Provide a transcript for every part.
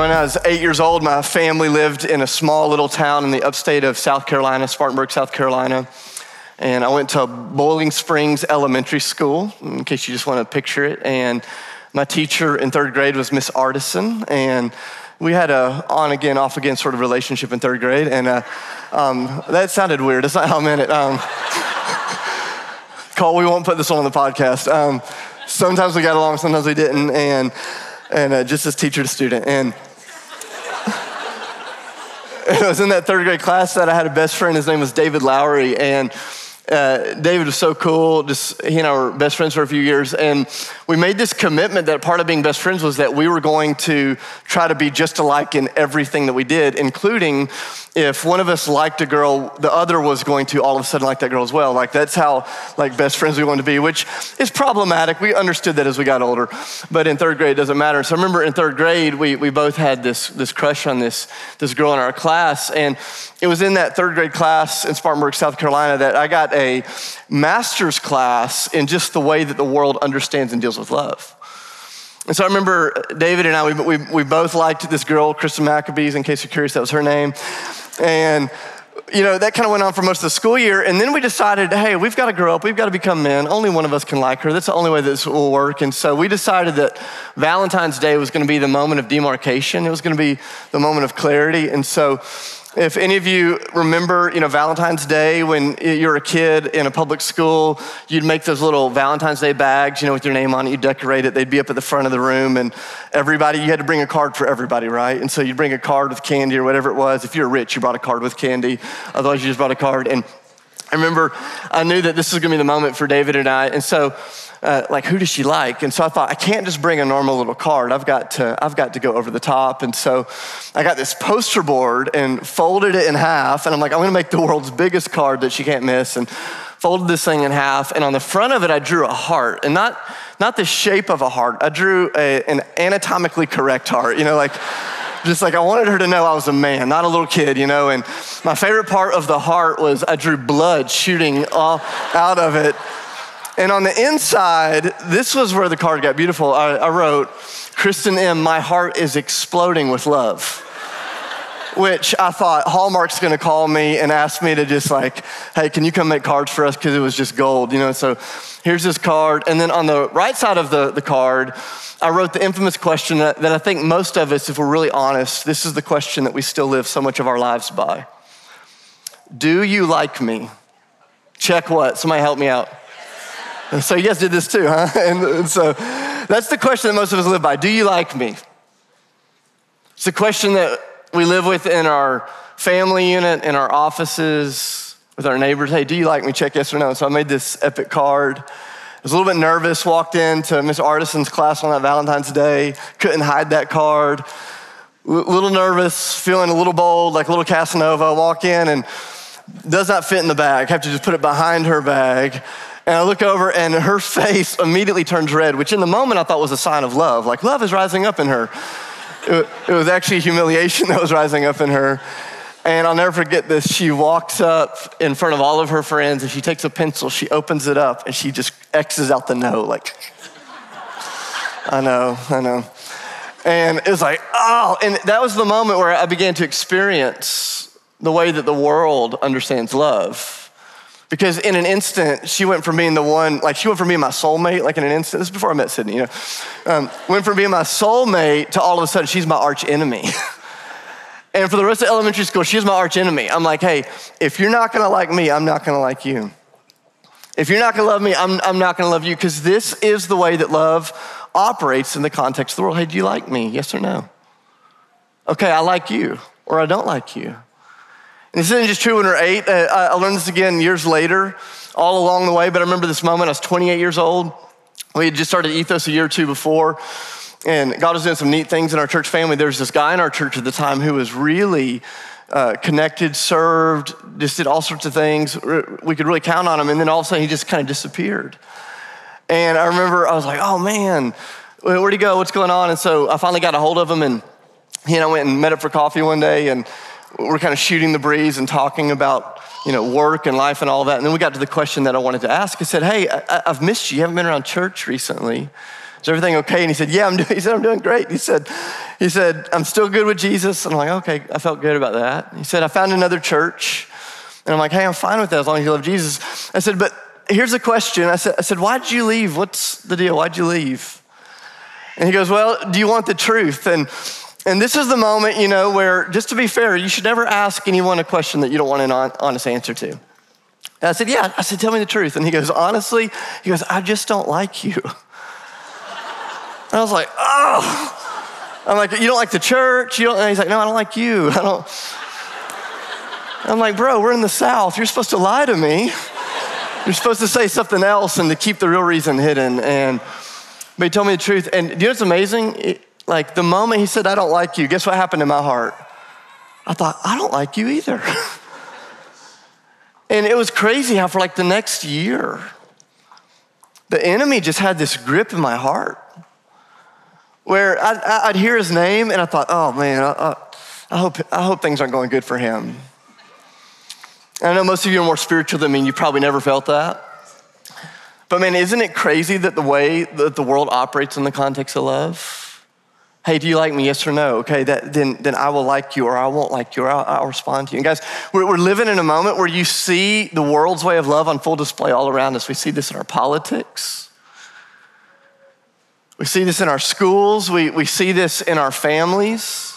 when I was eight years old, my family lived in a small little town in the upstate of South Carolina, Spartanburg, South Carolina. And I went to Boiling Springs Elementary School, in case you just want to picture it. And my teacher in third grade was Miss Artisan. And we had a on again, off again sort of relationship in third grade. And uh, um, that sounded weird. That's not how I meant it. Um, Cole, we won't put this on the podcast. Um, sometimes we got along, sometimes we didn't. And and uh, just as teacher to student. And it was in that third grade class that I had a best friend. His name was David Lowry. And uh, David was so cool. Just he and I were best friends for a few years, and we made this commitment that part of being best friends was that we were going to try to be just alike in everything that we did, including if one of us liked a girl, the other was going to all of a sudden like that girl as well. Like that's how like best friends we wanted to be, which is problematic. We understood that as we got older, but in third grade it doesn't matter. So I remember in third grade we we both had this this crush on this this girl in our class, and it was in that third grade class in Spartanburg, South Carolina, that I got a master's class in just the way that the world understands and deals with love. And so I remember David and I, we, we, we both liked this girl, Kristen Maccabees, in case you're curious, that was her name. And you know, that kind of went on for most of the school year. And then we decided, hey, we've got to grow up. We've got to become men. Only one of us can like her. That's the only way this will work. And so we decided that Valentine's Day was going to be the moment of demarcation. It was going to be the moment of clarity. And so if any of you remember, you know, Valentine's Day when you're a kid in a public school, you'd make those little Valentine's Day bags, you know, with your name on it. You'd decorate it. They'd be up at the front of the room, and everybody, you had to bring a card for everybody, right? And so you'd bring a card with candy or whatever it was. If you're rich, you brought a card with candy. Otherwise, you just brought a card. And I remember I knew that this was going to be the moment for David and I. And so uh, like who does she like? And so i thought i can't just bring a normal little card. I've got to i've got to go over the top. And so i got this poster board and folded it in half. And i'm like i'm going to make the world's biggest card that she can't miss. And folded this thing in half. And on the front of it i drew a heart. And not not the shape of a heart. I drew a, an anatomically correct heart. You know like just like I wanted her to know I was a man, not a little kid, you know. And my favorite part of the heart was I drew blood shooting all out of it. And on the inside, this was where the card got beautiful. I, I wrote, Kristen M., my heart is exploding with love. Which I thought Hallmark's gonna call me and ask me to just like, hey, can you come make cards for us? Because it was just gold, you know? So here's this card. And then on the right side of the, the card, I wrote the infamous question that, that I think most of us, if we're really honest, this is the question that we still live so much of our lives by. Do you like me? Check what? Somebody help me out. So you guys did this too, huh? And, and, so that's the question that most of us live by. Do you like me? It's a question that we live with in our family unit, in our offices, with our neighbors. Hey, do you like me? Check yes or no. So I made this epic card. I was a little bit nervous, walked into Miss Artisan's class on that Valentine's Day, couldn't hide that card. A little nervous, feeling a little bold, like a little Casanova. Walk in and does not fit in the bag. Have to just put it behind her bag. And I look over and her face immediately turns red, which in the moment I thought was a sign of love. Like love is rising up in her. It, was actually humiliation that was rising up in her. And I'll never forget this. She walks up in front of all of her friends and she takes a pencil, she opens it up, and she just X's out the no. Like, I know, I know. And it was like, oh, and that was the moment where I began to experience the way that the world understands love because in an instant, she went from being the one, like she went from being my soulmate, like in an instant. This is before I met Sydney, you know. Um, went from being my soulmate to all of a sudden she's my arch enemy. and for the rest of elementary school, she's my arch enemy. I'm like, hey, if you're not gonna like me, I'm not gonna like you. If you're not gonna love me, I'm, I'm not gonna love you, because this is the way that love operates in the context of the world. Hey, do you like me? Yes or no? Okay, I like you, or I don't like you. And this isn't just true when we're eight. Uh, I learned this again years later, all along the way, but I remember this moment. I was 28 years old. We had just started Ethos a year or two before, and God was doing some neat things in our church family. There was this guy in our church at the time who was really uh, connected, served, just did all sorts of things. We could really count on him, and then all of a sudden he just kind of disappeared. And I remember I was like, oh man, where'd he go? What's going on? And so I finally got a hold of him, and he and I went and met up for coffee one day, and we're kind of shooting the breeze and talking about you know work and life and all that and then we got to the question that i wanted to ask i said hey I, have missed you you haven't been around church recently Is everything okay? And he said, Yeah, I'm doing, he said, I'm doing great. He said, he said, I'm still good with Jesus. And I'm like, okay, I felt good about that. He said, I found another church. And I'm like, hey, I'm fine with that as long as you love Jesus. I said, but here's a question. I said, I said, why'd you leave? What's the deal? Why'd you leave? And he goes, well, do you want the truth? And and this is the moment, you know, where just to be fair, you should never ask anyone a question that you don't want an honest answer to. And I said, Yeah. I said, Tell me the truth. And he goes, Honestly, he goes, I just don't like you. And I was like, Oh. I'm like, You don't like the church? You don't? And he's like, No, I don't like you. I don't. I'm like, Bro, we're in the South. You're supposed to lie to me. You're supposed to say something else and to keep the real reason hidden. And but he told me the truth. And you know what's amazing? It, like the moment he said, I don't like you, guess what happened in my heart? I thought, I don't like you either. and it was crazy how for like the next year, the enemy just had this grip in my heart where I'd, I'd hear his name and I thought, oh man, I, I, hope, I hope things aren't going good for him. I know most of you are more spiritual than me, and you probably never felt that. But man, isn't it crazy that the way that the world operates in the context of love? Hey, do you like me? Yes or no? Okay, that, then, then I will like you or I won't like you or I'll, I'll respond to you. And guys, we're, we're living in a moment where you see the world's way of love on full display all around us. We see this in our politics. We see this in our schools. We, we see this in our families.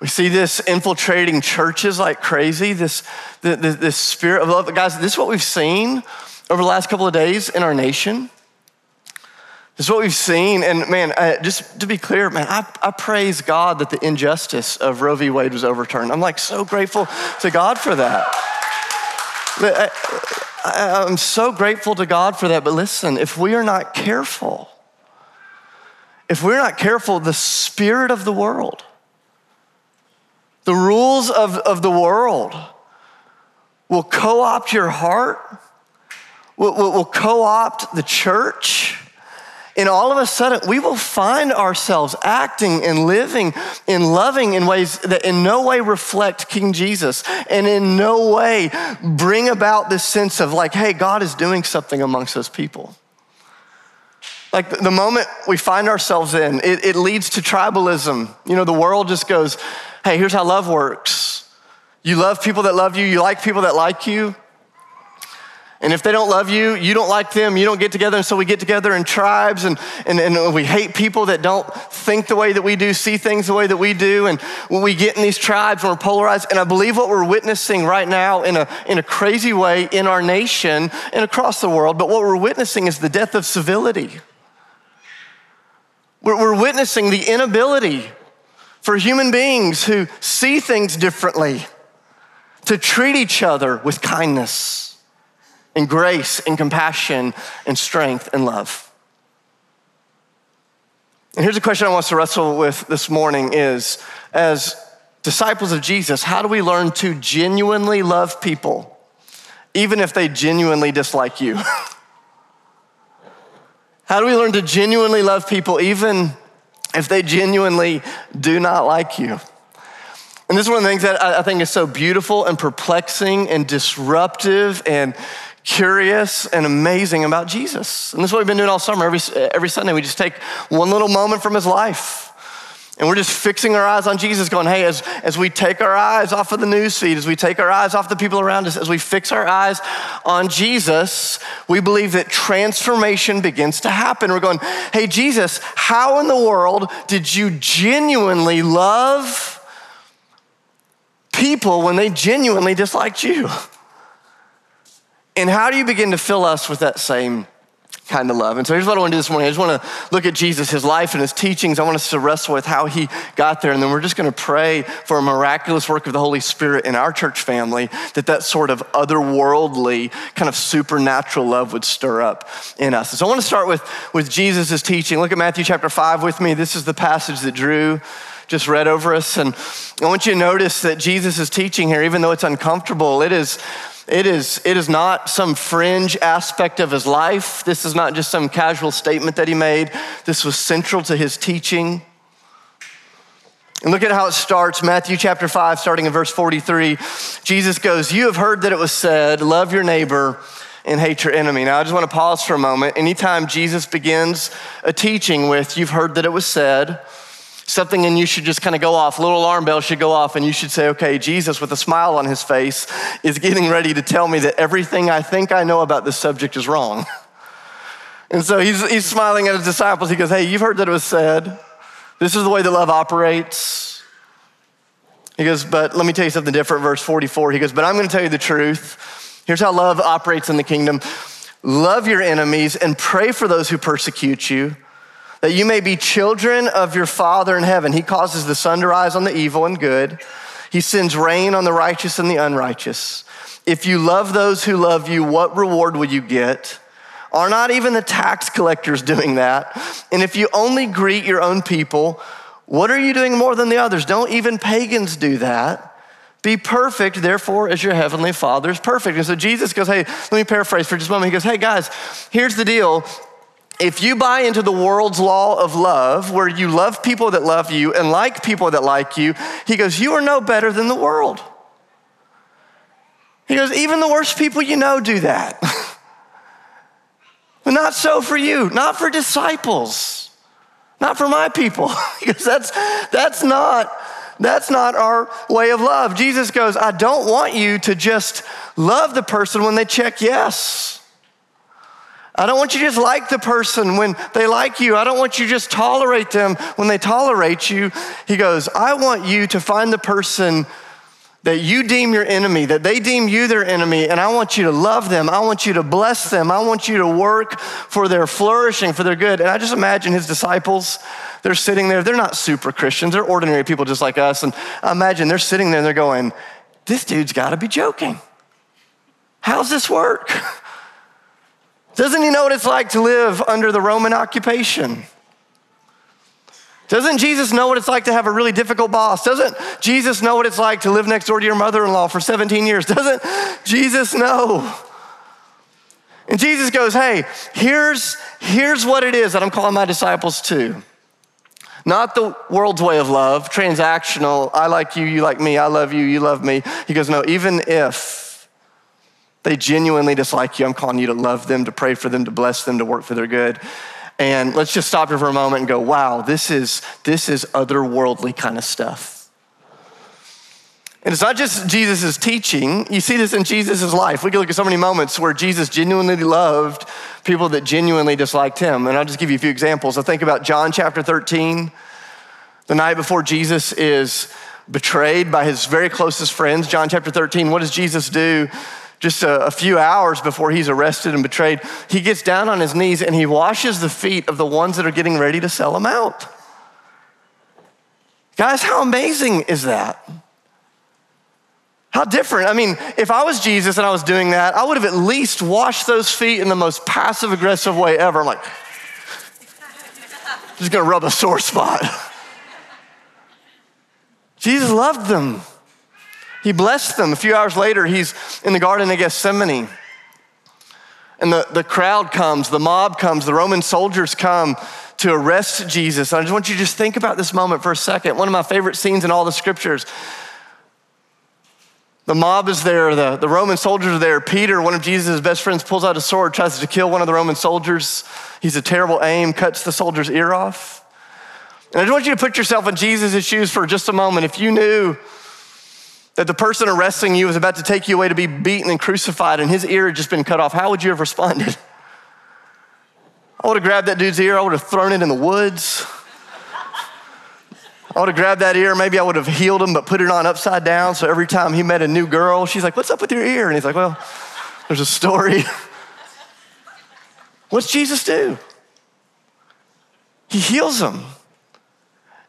We see this infiltrating churches like crazy, this, this, this spirit of love. Guys, this is what we've seen over the last couple of days in our nation. Is what we've seen. And man, uh, just to be clear, man, I, I praise God that the injustice of Roe v. Wade was overturned. I'm like so grateful to God for that. I, I, I'm so grateful to God for that. But listen, if we are not careful, if we're not careful, the spirit of the world, the rules of, of the world will co opt your heart, will, will, will co opt the church and all of a sudden, we will find ourselves acting and living and loving in ways that in no way reflect King Jesus and in no way bring about this sense of like, hey, God is doing something amongst those people. Like the moment we find ourselves in, it, it leads to tribalism. You know, the world just goes, hey, here's how love works. You love people that love you, you like people that like you. And if they don't love you, you don't like them, you don't get together. And so we get together in tribes and, and, and we hate people that don't think the way that we do, see things the way that we do. And we get in these tribes and we're polarized, and I believe what we're witnessing right now in a, in a crazy way in our nation and across the world, but what we're witnessing is the death of civility. We're, we're witnessing the inability for human beings who see things differently to treat each other with kindness and grace and compassion and strength and love. And here's a question I want us to wrestle with this morning is as disciples of Jesus, how do we learn to genuinely love people even if they genuinely dislike you? how do we learn to genuinely love people even if they genuinely do not like you? And this is one of the things that I think is so beautiful and perplexing and disruptive and curious and amazing about Jesus. And this is what we've been doing all summer. Every, every Sunday, we just take one little moment from his life. And we're just fixing our eyes on Jesus, going, hey, as, as we take our eyes off of the news feed, as we take our eyes off the people around us, as we fix our eyes on Jesus, we believe that transformation begins to happen. We're going, hey, Jesus, how in the world did you genuinely love people when they genuinely disliked you? And how do you begin to fill us with that same kind of love? And so here's what I want to do this morning. I just want to look at Jesus, his life and his teachings. I want us to wrestle with how he got there. And then we're just going to pray for a miraculous work of the Holy Spirit in our church family that that sort of otherworldly, kind of supernatural love would stir up in us. And so I want to start with, with Jesus' teaching. Look at Matthew chapter 5 with me. This is the passage that Drew just read over us. And I want you to notice that Jesus is teaching here, even though it's uncomfortable, it is it is, it is not some fringe aspect of his life. This is not just some casual statement that he made. This was central to his teaching. And look at how it starts Matthew chapter 5, starting in verse 43. Jesus goes, You have heard that it was said, Love your neighbor and hate your enemy. Now, I just want to pause for a moment. Anytime Jesus begins a teaching with, you've heard that it was said, something and you should just kind of go off, little alarm bell should go off, and you should say, okay, Jesus, with a smile on his face, is getting ready to tell me that everything I think I know about this subject is wrong. And so he's, he's smiling at his disciples. He goes, hey, you've heard that it was said. This is the way that love operates. He goes, but let me tell you something different. Verse 44, he goes, but I'm going to tell you the truth. Here's how love operates in the kingdom love your enemies and pray for those who persecute you that you may be children of your Father in heaven. He causes the sun to rise on the evil and good, He sends rain on the righteous and the unrighteous. If you love those who love you, what reward will you get? Are not even the tax collectors doing that? And if you only greet your own people, what are you doing more than the others? Don't even pagans do that. Be perfect, therefore, as your heavenly Father is perfect. And so Jesus goes, Hey, let me paraphrase for just a moment. He goes, Hey, guys, here's the deal if you buy into the world's law of love, where you love people that love you and like people that like you, he goes, You are no better than the world. He goes, Even the worst people you know do that. but not so for you, not for disciples, not for my people. because that's, that's, not, that's not our way of love. Jesus goes, I don't want you to just love the person when they check yes. I don't want you to just like the person when they like you. I don't want you to just tolerate them when they tolerate you. He goes, I want you to find the person that you deem your enemy, that they deem you their enemy, and I want you to love them. I want you to bless them. I want you to work for their flourishing, for their good. And I just imagine his disciples, they're sitting there. They're not super Christians, they're ordinary people just like us. And I imagine they're sitting there and they're going, This dude's got to be joking. How's this work? Doesn't he know what it's like to live under the Roman occupation? Doesn't Jesus know what it's like to have a really difficult boss? Doesn't Jesus know what it's like to live next door to your mother in law for 17 years? Doesn't Jesus know? And Jesus goes, Hey, here's, here's what it is that I'm calling my disciples to. Not the world's way of love, transactional, I like you, you like me, I love you, you love me. He goes, No, even if they genuinely dislike you. I'm calling you to love them, to pray for them, to bless them, to work for their good. And let's just stop here for a moment and go, wow, this is, this is otherworldly kind of stuff. And it's not just Jesus' teaching. You see this in Jesus' life. We can look at so many moments where Jesus genuinely loved people that genuinely disliked him. And I'll just give you a few examples. I think about John chapter 13, the night before Jesus is betrayed by his very closest friends. John chapter 13, what does Jesus do? Just a, a, few hours before he's arrested and betrayed, he gets down on his knees and he washes the feet of the ones that are getting ready to sell him out. Guys, how amazing is that? How different. I mean, if I was Jesus and I was doing that, I would have at least washed those feet in the most passive aggressive way ever. I'm like, just gonna rub a sore spot. Jesus loved them. He blessed them. A few hours later, he's in the Garden of Gethsemane. And the, the crowd comes, the mob comes, the Roman soldiers come to arrest Jesus. I just want you to just think about this moment for a second. One of my favorite scenes in all the scriptures. The mob is there, the, the Roman soldiers are there. Peter, one of Jesus' best friends, pulls out a sword, tries to kill one of the Roman soldiers. He's a terrible aim, cuts the soldier's ear off. And I just want you to put yourself in Jesus' shoes for just a moment. If you knew that the person arresting you was about to take you away to be beaten and crucified and his ear had just been cut off, how would you have responded? I would have grabbed that dude's ear, I would have thrown it in the woods. I would have grabbed that ear, maybe I would have healed him, but put it on upside down. So every time he met a new girl, she's like, What's up with your ear? And he's like, Well, there's a story. What's Jesus do? He heals them.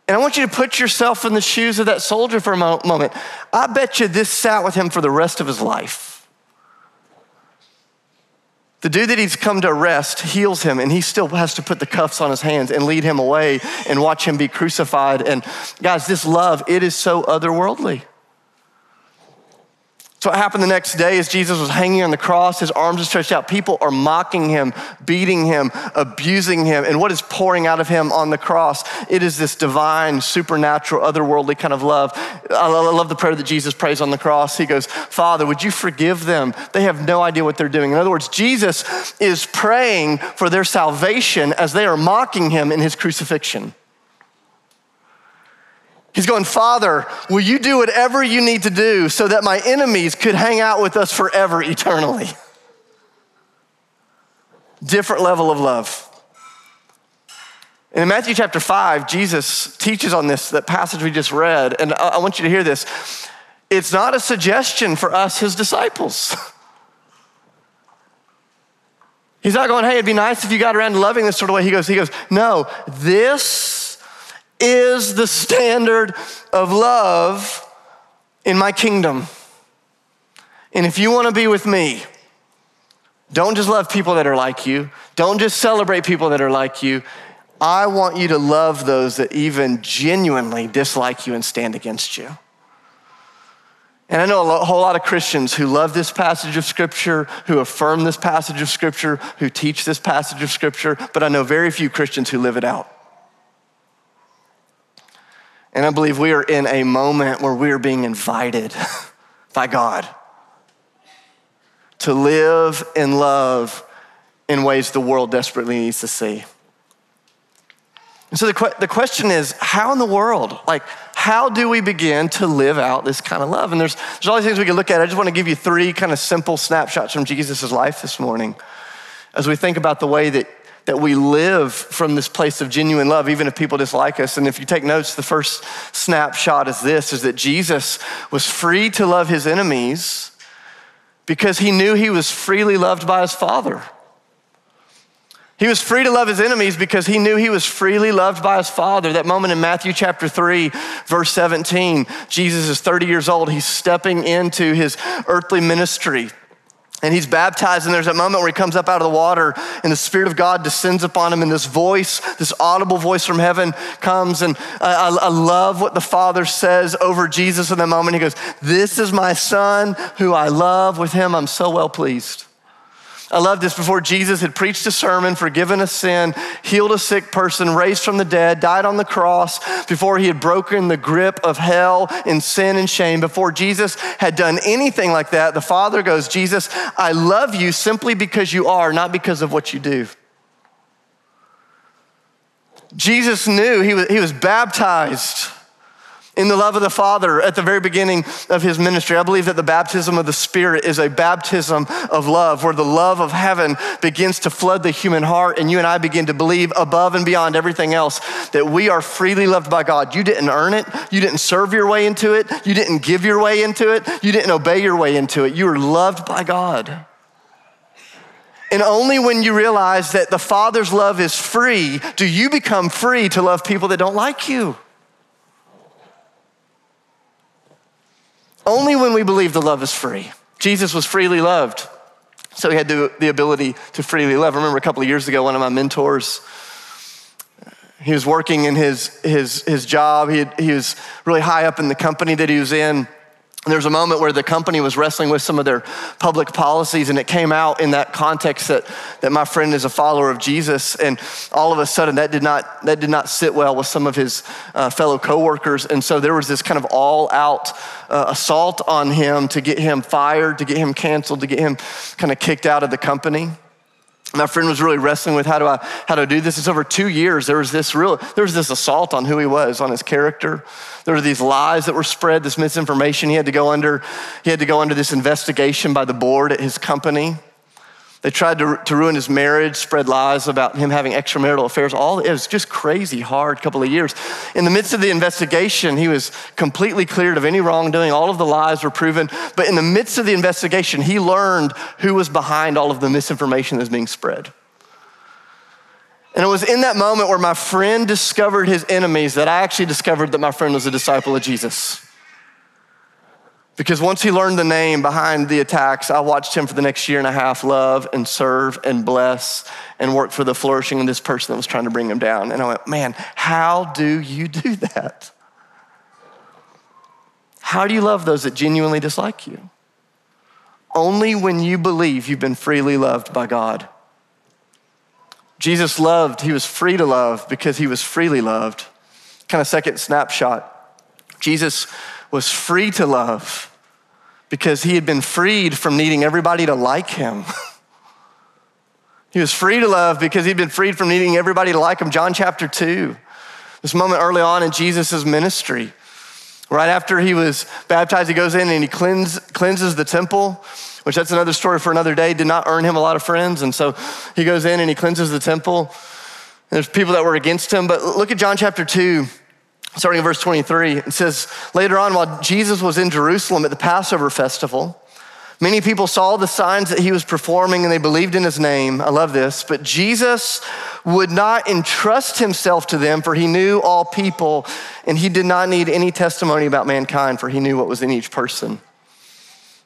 And I want you to put yourself in the shoes of that soldier for a moment. I bet you this sat with him for the rest of his life. The dude that he's come to arrest heals him, and he still has to put the cuffs on his hands and lead him away and watch him be crucified. And guys, this love, it is so otherworldly. So what happened the next day is Jesus was hanging on the cross, his arms are stretched out. People are mocking him, beating him, abusing him. And what is pouring out of him on the cross? It is this divine, supernatural, otherworldly kind of love. I love the prayer that Jesus prays on the cross. He goes, Father, would you forgive them? They have no idea what they're doing. In other words, Jesus is praying for their salvation as they are mocking him in his crucifixion. He's going, Father, will you do whatever you need to do so that my enemies could hang out with us forever, eternally? Different level of love. And in Matthew chapter 5, Jesus teaches on this, that passage we just read, and I want you to hear this. It's not a suggestion for us, his disciples. He's not going, hey, it'd be nice if you got around loving this sort of way. He goes, he goes, no, this is the standard of love in my kingdom. And if you want to be with me, don't just love people that are like you. Don't just celebrate people that are like you. I want you to love those that even genuinely dislike you and stand against you. And I know a whole lot of Christians who love this passage of Scripture, who affirm this passage of Scripture, who teach this passage of Scripture, but I know very few Christians who live it out. And I believe we are in a moment where we are being invited by God to live and love in ways the world desperately needs to see. And so the, que- the question is how in the world, like, how do we begin to live out this kind of love? And there's, there's all these things we can look at. I just want to give you three kind of simple snapshots from Jesus' life this morning as we think about the way that that we live from this place of genuine love, even if people dislike us. And if you take notes, the first snapshot is this is that Jesus was free to love his enemies because he knew he was freely loved by his Father. He was free to love his enemies because he knew he was freely loved by his Father. That moment in Matthew chapter 3, verse 17, Jesus is 30 years old. He's stepping into his earthly ministry and he's baptized, and there's that moment where he comes up out of the water, and the Spirit of God descends upon him, and this voice, this audible voice from heaven comes. And I, I, love what the Father says over Jesus in that moment. He goes, This is my Son who I love. With him, I'm so well pleased. I love this. Before Jesus had preached a sermon, forgiven a sin, healed a sick person, raised from the dead, died on the cross, before he had broken the grip of hell and sin and shame, before Jesus had done anything like that, the Father goes, Jesus, I love you simply because you are, not because of what you do. Jesus knew he was, he was baptized in the love of the Father at the very beginning of his ministry. I believe that the baptism of the Spirit is a baptism of love, where the love of heaven begins to flood the human heart, and you and I begin to believe above and beyond everything else that we are freely loved by God. You didn't earn it, you didn't serve your way into it, you didn't give your way into it, you didn't obey your way into it. You were loved by God. And only when you realize that the Father's love is free do you become free to love people that don't like you. Only when we believe the love is free. Jesus was freely loved, so he had the, the ability to freely love. I remember a couple of years ago, one of my mentors, he was working in his, his, his job. He, had, he was really high up in the company that he was in. There was a moment where the company was wrestling with some of their public policies, and it came out in that context that, that my friend is a follower of Jesus. And all of a sudden, that did not, that did not sit well with some of his uh, fellow coworkers. And so there was this kind of all out uh, assault on him to get him fired, to get him canceled, to get him kind of kicked out of the company. My friend was really wrestling with how do I how to do this. It's over two years. There was this real there was this assault on who he was, on his character. There were these lies that were spread, this misinformation. He had to go under he had to go under this investigation by the board at his company. They tried to, to ruin his marriage, spread lies about him having extramarital affairs. All it was just crazy, hard couple of years. In the midst of the investigation, he was completely cleared of any wrongdoing. All of the lies were proven. But in the midst of the investigation, he learned who was behind all of the misinformation that was being spread. And it was in that moment where my friend discovered his enemies that I actually discovered that my friend was a disciple of Jesus. Because once he learned the name behind the attacks, I watched him for the next year and a half love and serve and bless and work for the flourishing of this person that was trying to bring him down. And I went, man, how do you do that? How do you love those that genuinely dislike you? Only when you believe you've been freely loved by God. Jesus loved, he was free to love because he was freely loved. Kind of second snapshot. Jesus was free to love because he had been freed from needing everybody to like him. he was free to love because he'd been freed from needing everybody to like him. John chapter 2, this moment early on in Jesus' ministry. Right after he was baptized, he goes in and he cleanse, cleanses the temple which that's another story for another day, did not earn him a lot of friends. And so he goes in and he cleanses the temple. There's people that were against him. But look at John chapter 2, starting in verse 23. It says, Later on, while Jesus was in Jerusalem at the Passover festival, Many people saw the signs that he was performing and they believed in his name. I love this. But Jesus would not entrust himself to them, for he knew all people, and he did not need any testimony about mankind, for he knew what was in each person.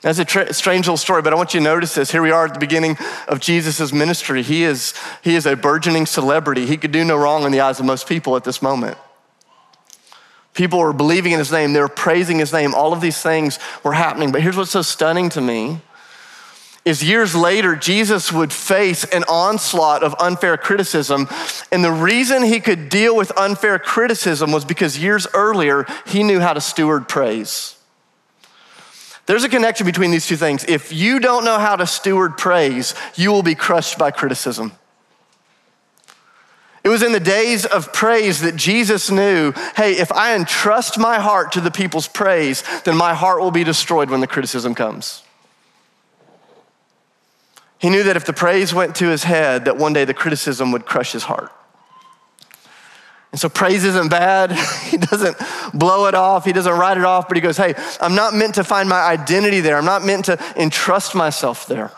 That's a tra- strange little story, but I want you to notice this. Here we are at the beginning of Jesus' ministry. He is, he is a burgeoning celebrity. He could do no wrong in the eyes of most people at this moment. People were believing in his name, they were praising his name. All of these things were happening. But here's what's so stunning to me is years later, Jesus would face an onslaught of unfair criticism. And the reason he could deal with unfair criticism was because years earlier, he knew how to steward praise. There's a connection between these two things. If you don't know how to steward praise, you will be crushed by criticism. It was in the days of praise that Jesus knew hey, if I entrust my heart to the people's praise, then my heart will be destroyed when the criticism comes. He knew that if the praise went to his head, that one day the criticism would crush his heart. And so praise isn't bad. he doesn't blow it off. He doesn't write it off, but he goes, Hey, I'm not meant to find my identity there. I'm not meant to entrust myself there.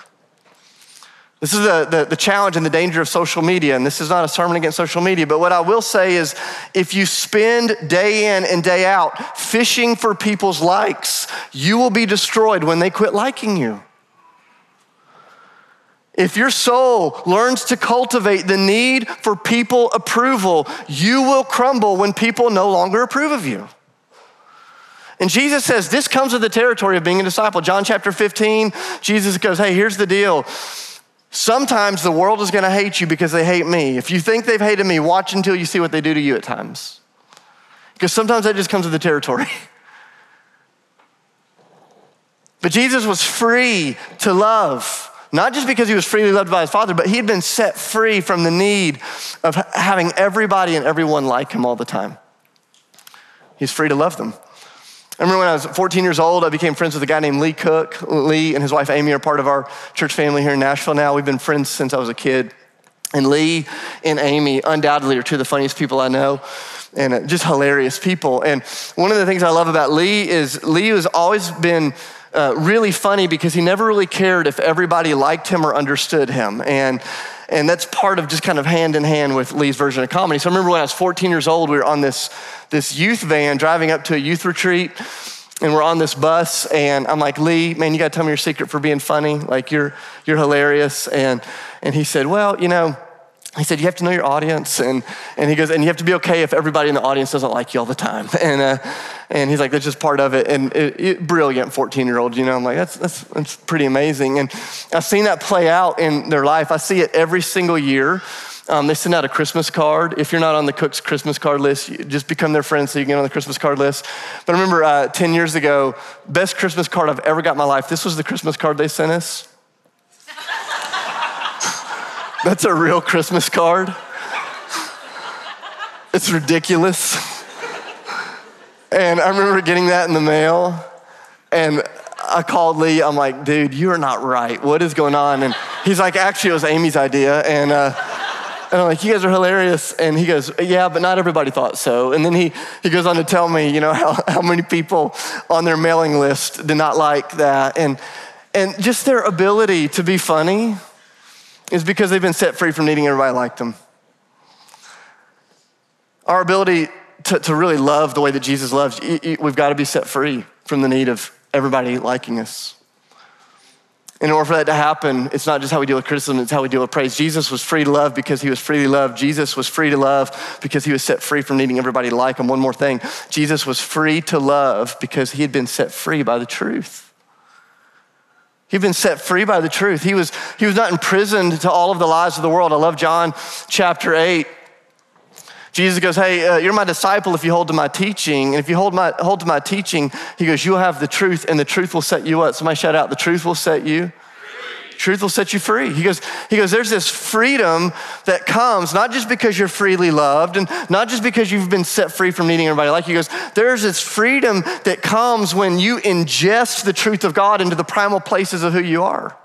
This is the, the, the, challenge and the danger of social media. And this is not a sermon against social media, but what I will say is if you spend day in and day out fishing for people's likes, you will be destroyed when they quit liking you. If your soul learns to cultivate the need for people approval, you will crumble when people no longer approve of you. And Jesus says this comes with the territory of being a disciple. John chapter 15, Jesus goes, Hey, here's the deal. Sometimes the world is gonna hate you because they hate me. If you think they've hated me, watch until you see what they do to you at times. Because sometimes that just comes with the territory. But Jesus was free to love. Not just because he was freely loved by his father, but he had been set free from the need of having everybody and everyone like him all the time. He's free to love them. Remember when I was 14 years old, I became friends with a guy named Lee Cook. Lee and his wife Amy are part of our church family here in Nashville now. We've been friends since I was a kid. And Lee and Amy undoubtedly are two of the funniest people I know and just hilarious people. And one of the things I love about Lee is Lee has always been uh, really funny because he never really cared if everybody liked him or understood him. And and that's part of just kind of hand in hand with Lee's version of comedy. So I remember when I was 14 years old, we were on this, this youth van driving up to a youth retreat, and we're on this bus, and I'm like, Lee, man, you gotta tell me your secret for being funny. Like you're you're hilarious. And and he said, Well, you know, he said, You have to know your audience. And, and he goes, And you have to be okay if everybody in the audience doesn't like you all the time. And, uh, and he's like, That's just part of it. And it, it, brilliant 14 year old, you know, I'm like, that's, that's, that's pretty amazing. And I've seen that play out in their life. I see it every single year. Um, they send out a Christmas card. If you're not on the Cook's Christmas card list, just become their friend so you can get on the Christmas card list. But I remember uh, 10 years ago, best Christmas card I've ever got in my life. This was the Christmas card they sent us. That's a real Christmas card. It's ridiculous. And I remember getting that in the mail, and I called Lee. I'm like, dude, you are not right. What is going on? And he's like, actually, it was Amy's idea. And, uh, and I'm like, you guys are hilarious. And he goes, yeah, but not everybody thought so. And then he, he goes on to tell me, you know, how, how many people on their mailing list did not like that. And, and just their ability to be funny is because they've been set free from needing everybody like them. Our ability to, to really love the way that Jesus loves, we've got to be set free from the need of everybody liking us. In order for that to happen, it's not just how we deal with criticism, it's how we deal with praise. Jesus was free to love because he was freely loved. Jesus was free to love because he was set free from needing everybody to like him. One more thing Jesus was free to love because he had been set free by the truth. He'd been set free by the truth. He was, he was not imprisoned to all of the lies of the world. I love John chapter 8. Jesus goes, Hey, uh, you're my disciple if you hold to my teaching. And if you hold, my, hold to my teaching, he goes, You'll have the truth, and the truth will set you up. Somebody shout out, The truth will set you truth will set you free. He goes, he goes, there's this freedom that comes not just because you're freely loved and not just because you've been set free from needing everybody like you. He goes, there's this freedom that comes when you ingest the truth of God into the primal places of who you are.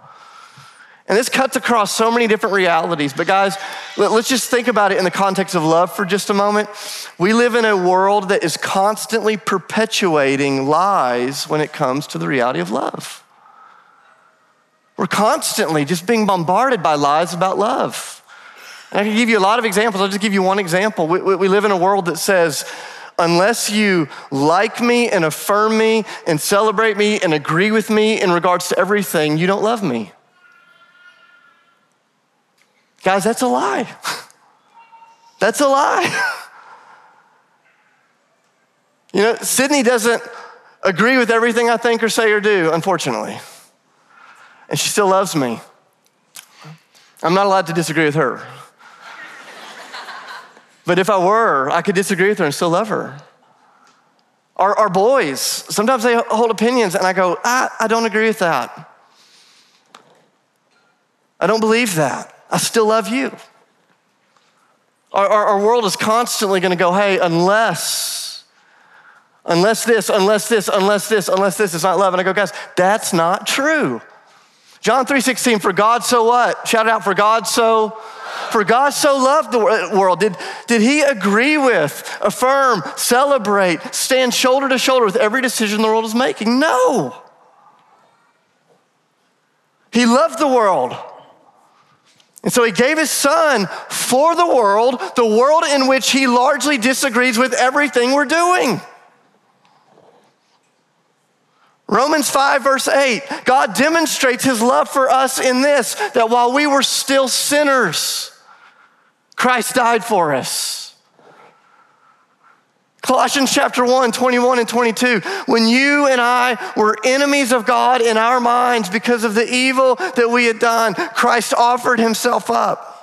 And this cuts across so many different realities. But guys, let's just think about it in the context of love for just a moment. We live in a world that is constantly perpetuating lies when it comes to the reality of love. We're constantly just being bombarded by lies about love. And I can give you a lot of examples. I'll just give you one example. We, we, live in a world that says, unless you like me and affirm me and celebrate me and agree with me in regards to everything, you don't love me. Guys, that's a lie. That's a lie. You know, Sydney doesn't agree with everything I think or say or do, unfortunately and she still loves me. I'm not allowed to disagree with her. but if I were, I could disagree with her and still love her. Our, our boys, sometimes they hold opinions, and I go, ah, I don't agree with that. I don't believe that. I still love you. Our, our, our world is constantly going to go, hey, unless, unless this, unless this, unless this, unless this is not love. And I go, guys, that's not true. John 3:16, for God so what? Shout out, for God so for God so loved the world. Did, did he agree with, affirm, celebrate, stand shoulder to shoulder with every decision the world is making? No. He loved the world. And so he gave his son for the world, the world in which he largely disagrees with everything we're doing. Romans 5, verse 8, God demonstrates his love for us in this that while we were still sinners, Christ died for us. Colossians chapter 1, 21 and 22. When you and I were enemies of God in our minds because of the evil that we had done, Christ offered himself up.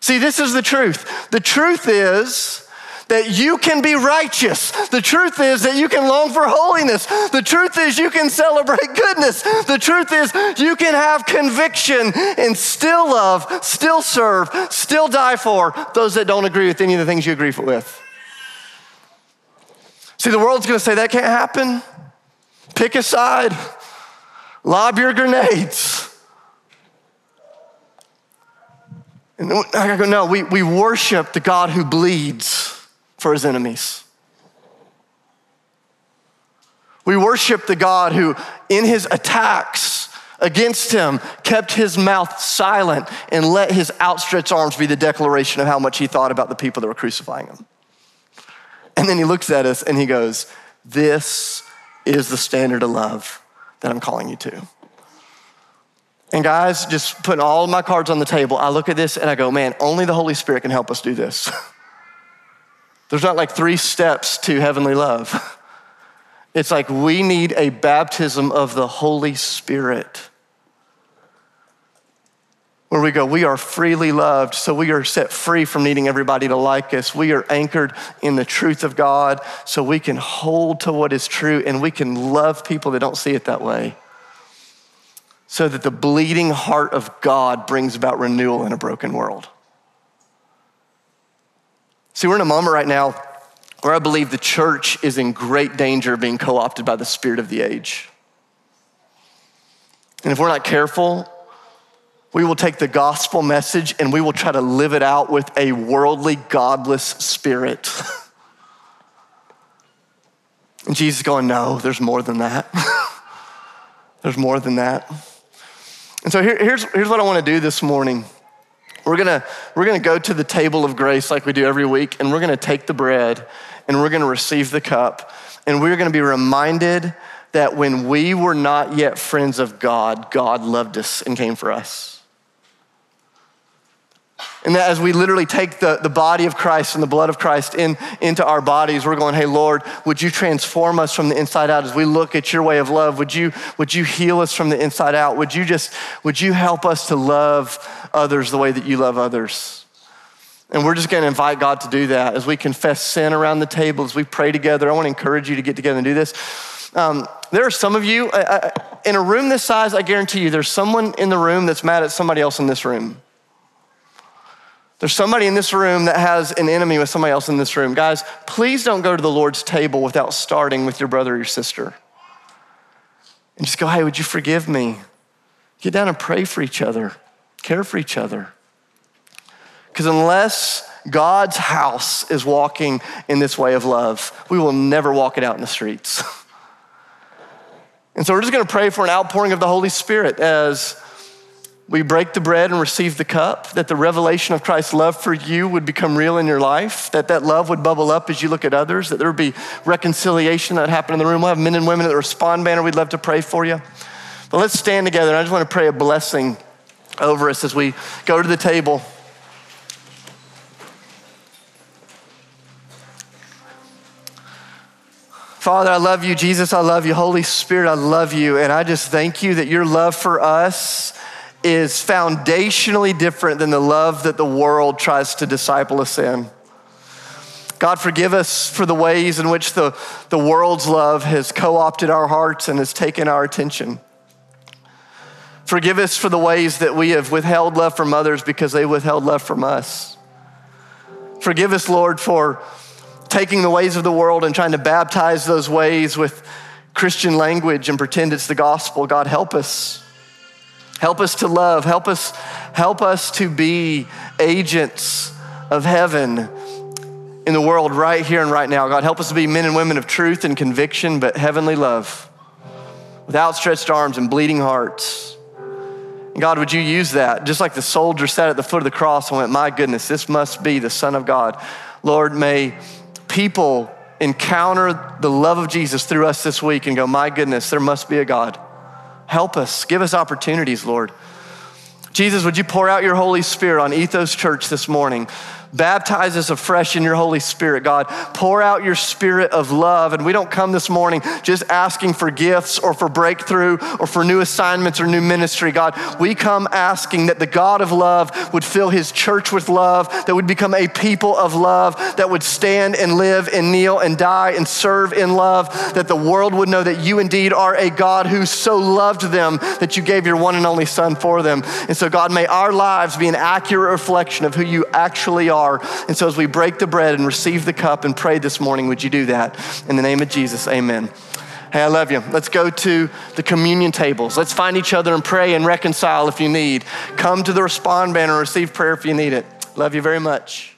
See, this is the truth. The truth is that you can be righteous. The truth is that you can long for holiness. The truth is you can celebrate goodness. The truth is you can have conviction and still love, still serve, still die for those that don't agree with any of the things you agree with. See, the world's gonna say that can't happen. Pick a side, lob your grenades. And I go, no, we, we worship the God who bleeds for his enemies. We worship the God who, in his attacks against him, kept his mouth silent and let his outstretched arms be the declaration of how much he thought about the people that were crucifying him. And then he looks at us and he goes, This is the standard of love that I'm calling you to. And guys, just putting all my cards on the table, I look at this and I go, Man, only the Holy Spirit can help us do this. There's not like three steps to heavenly love. It's like we need a baptism of the Holy Spirit where we go, we are freely loved, so we are set free from needing everybody to like us. We are anchored in the truth of God, so we can hold to what is true and we can love people that don't see it that way. So that the bleeding heart of God brings about renewal in a broken world. See, we're in a moment right now where I believe the church is in great danger of being co opted by the spirit of the age. And if we're not careful, we will take the gospel message and we will try to live it out with a worldly, godless spirit. and Jesus going, No, there's more than that. there's more than that. And so here, here's, here's what I want to do this morning. We're gonna, we're gonna go to the table of grace like we do every week, and we're gonna take the bread and we're gonna receive the cup, and we're gonna be reminded that when we were not yet friends of God, God loved us and came for us. And that as we literally take the, the body of Christ and the blood of Christ in, into our bodies, we're going, hey, Lord, would you transform us from the inside out as we look at your way of love? Would you, would you heal us from the inside out? Would you just, would you help us to love others the way that you love others? And we're just going to invite God to do that as we confess sin around the table, as we pray together. I want to encourage you to get together and do this. Um, there are some of you, uh, in a room this size, I guarantee you, there's someone in the room that's mad at somebody else in this room. There's somebody in this room that has an enemy with somebody else in this room. Guys, please don't go to the Lord's table without starting with your brother or your sister. And just go, hey, would you forgive me? Get down and pray for each other, care for each other. Because unless God's house is walking in this way of love, we will never walk it out in the streets. and so we're just gonna pray for an outpouring of the Holy Spirit as we break the bread and receive the cup, that the revelation of Christ's love for you would become real in your life, that that love would bubble up as you look at others, that there would be reconciliation that happen in the room. We'll have men and women at the respond banner. We'd love to pray for you. But let's stand together. And I just want to pray a blessing over us as we go to the table. Father, I love you. Jesus, I love you. Holy Spirit, I love you. And I just thank you that your love for us is foundationally different than the love that the world tries to disciple us in. God, forgive us for the ways in which the, the world's love has co opted our hearts and has taken our attention. Forgive us for the ways that we have withheld love from others because they withheld love from us. Forgive us, Lord, for taking the ways of the world and trying to baptize those ways with Christian language and pretend it's the gospel. God, help us. Help us to love. Help us, help us to be agents of heaven in the world right here and right now. God, help us to be men and women of truth and conviction, but heavenly love with outstretched arms and bleeding hearts. And God, would you use that? Just like the soldier sat at the foot of the cross and went, My goodness, this must be the Son of God. Lord, may people encounter the love of Jesus through us this week and go, My goodness, there must be a God. Help us. Give us opportunities, Lord. Jesus, would you pour out your Holy Spirit on Ethos Church this morning? Baptize us afresh in your Holy Spirit, God. Pour out your spirit of love. And we don't come this morning just asking for gifts or for breakthrough or for new assignments or new ministry, God. We come asking that the God of love would fill his church with love, that would become a people of love, that would stand and live and kneel and die and serve in love, that the world would know that you indeed are a God who so loved them that you gave your one and only Son for them. And so, God, may our lives be an accurate reflection of who you actually are are. And so as we break the bread and receive the cup and pray this morning, would you do that? In the name of Jesus, amen. Hey, I love you. Let's go to the communion tables. Let's find each other and pray and reconcile if you need. Come to the respond banner receive prayer if you need it. Love you very much.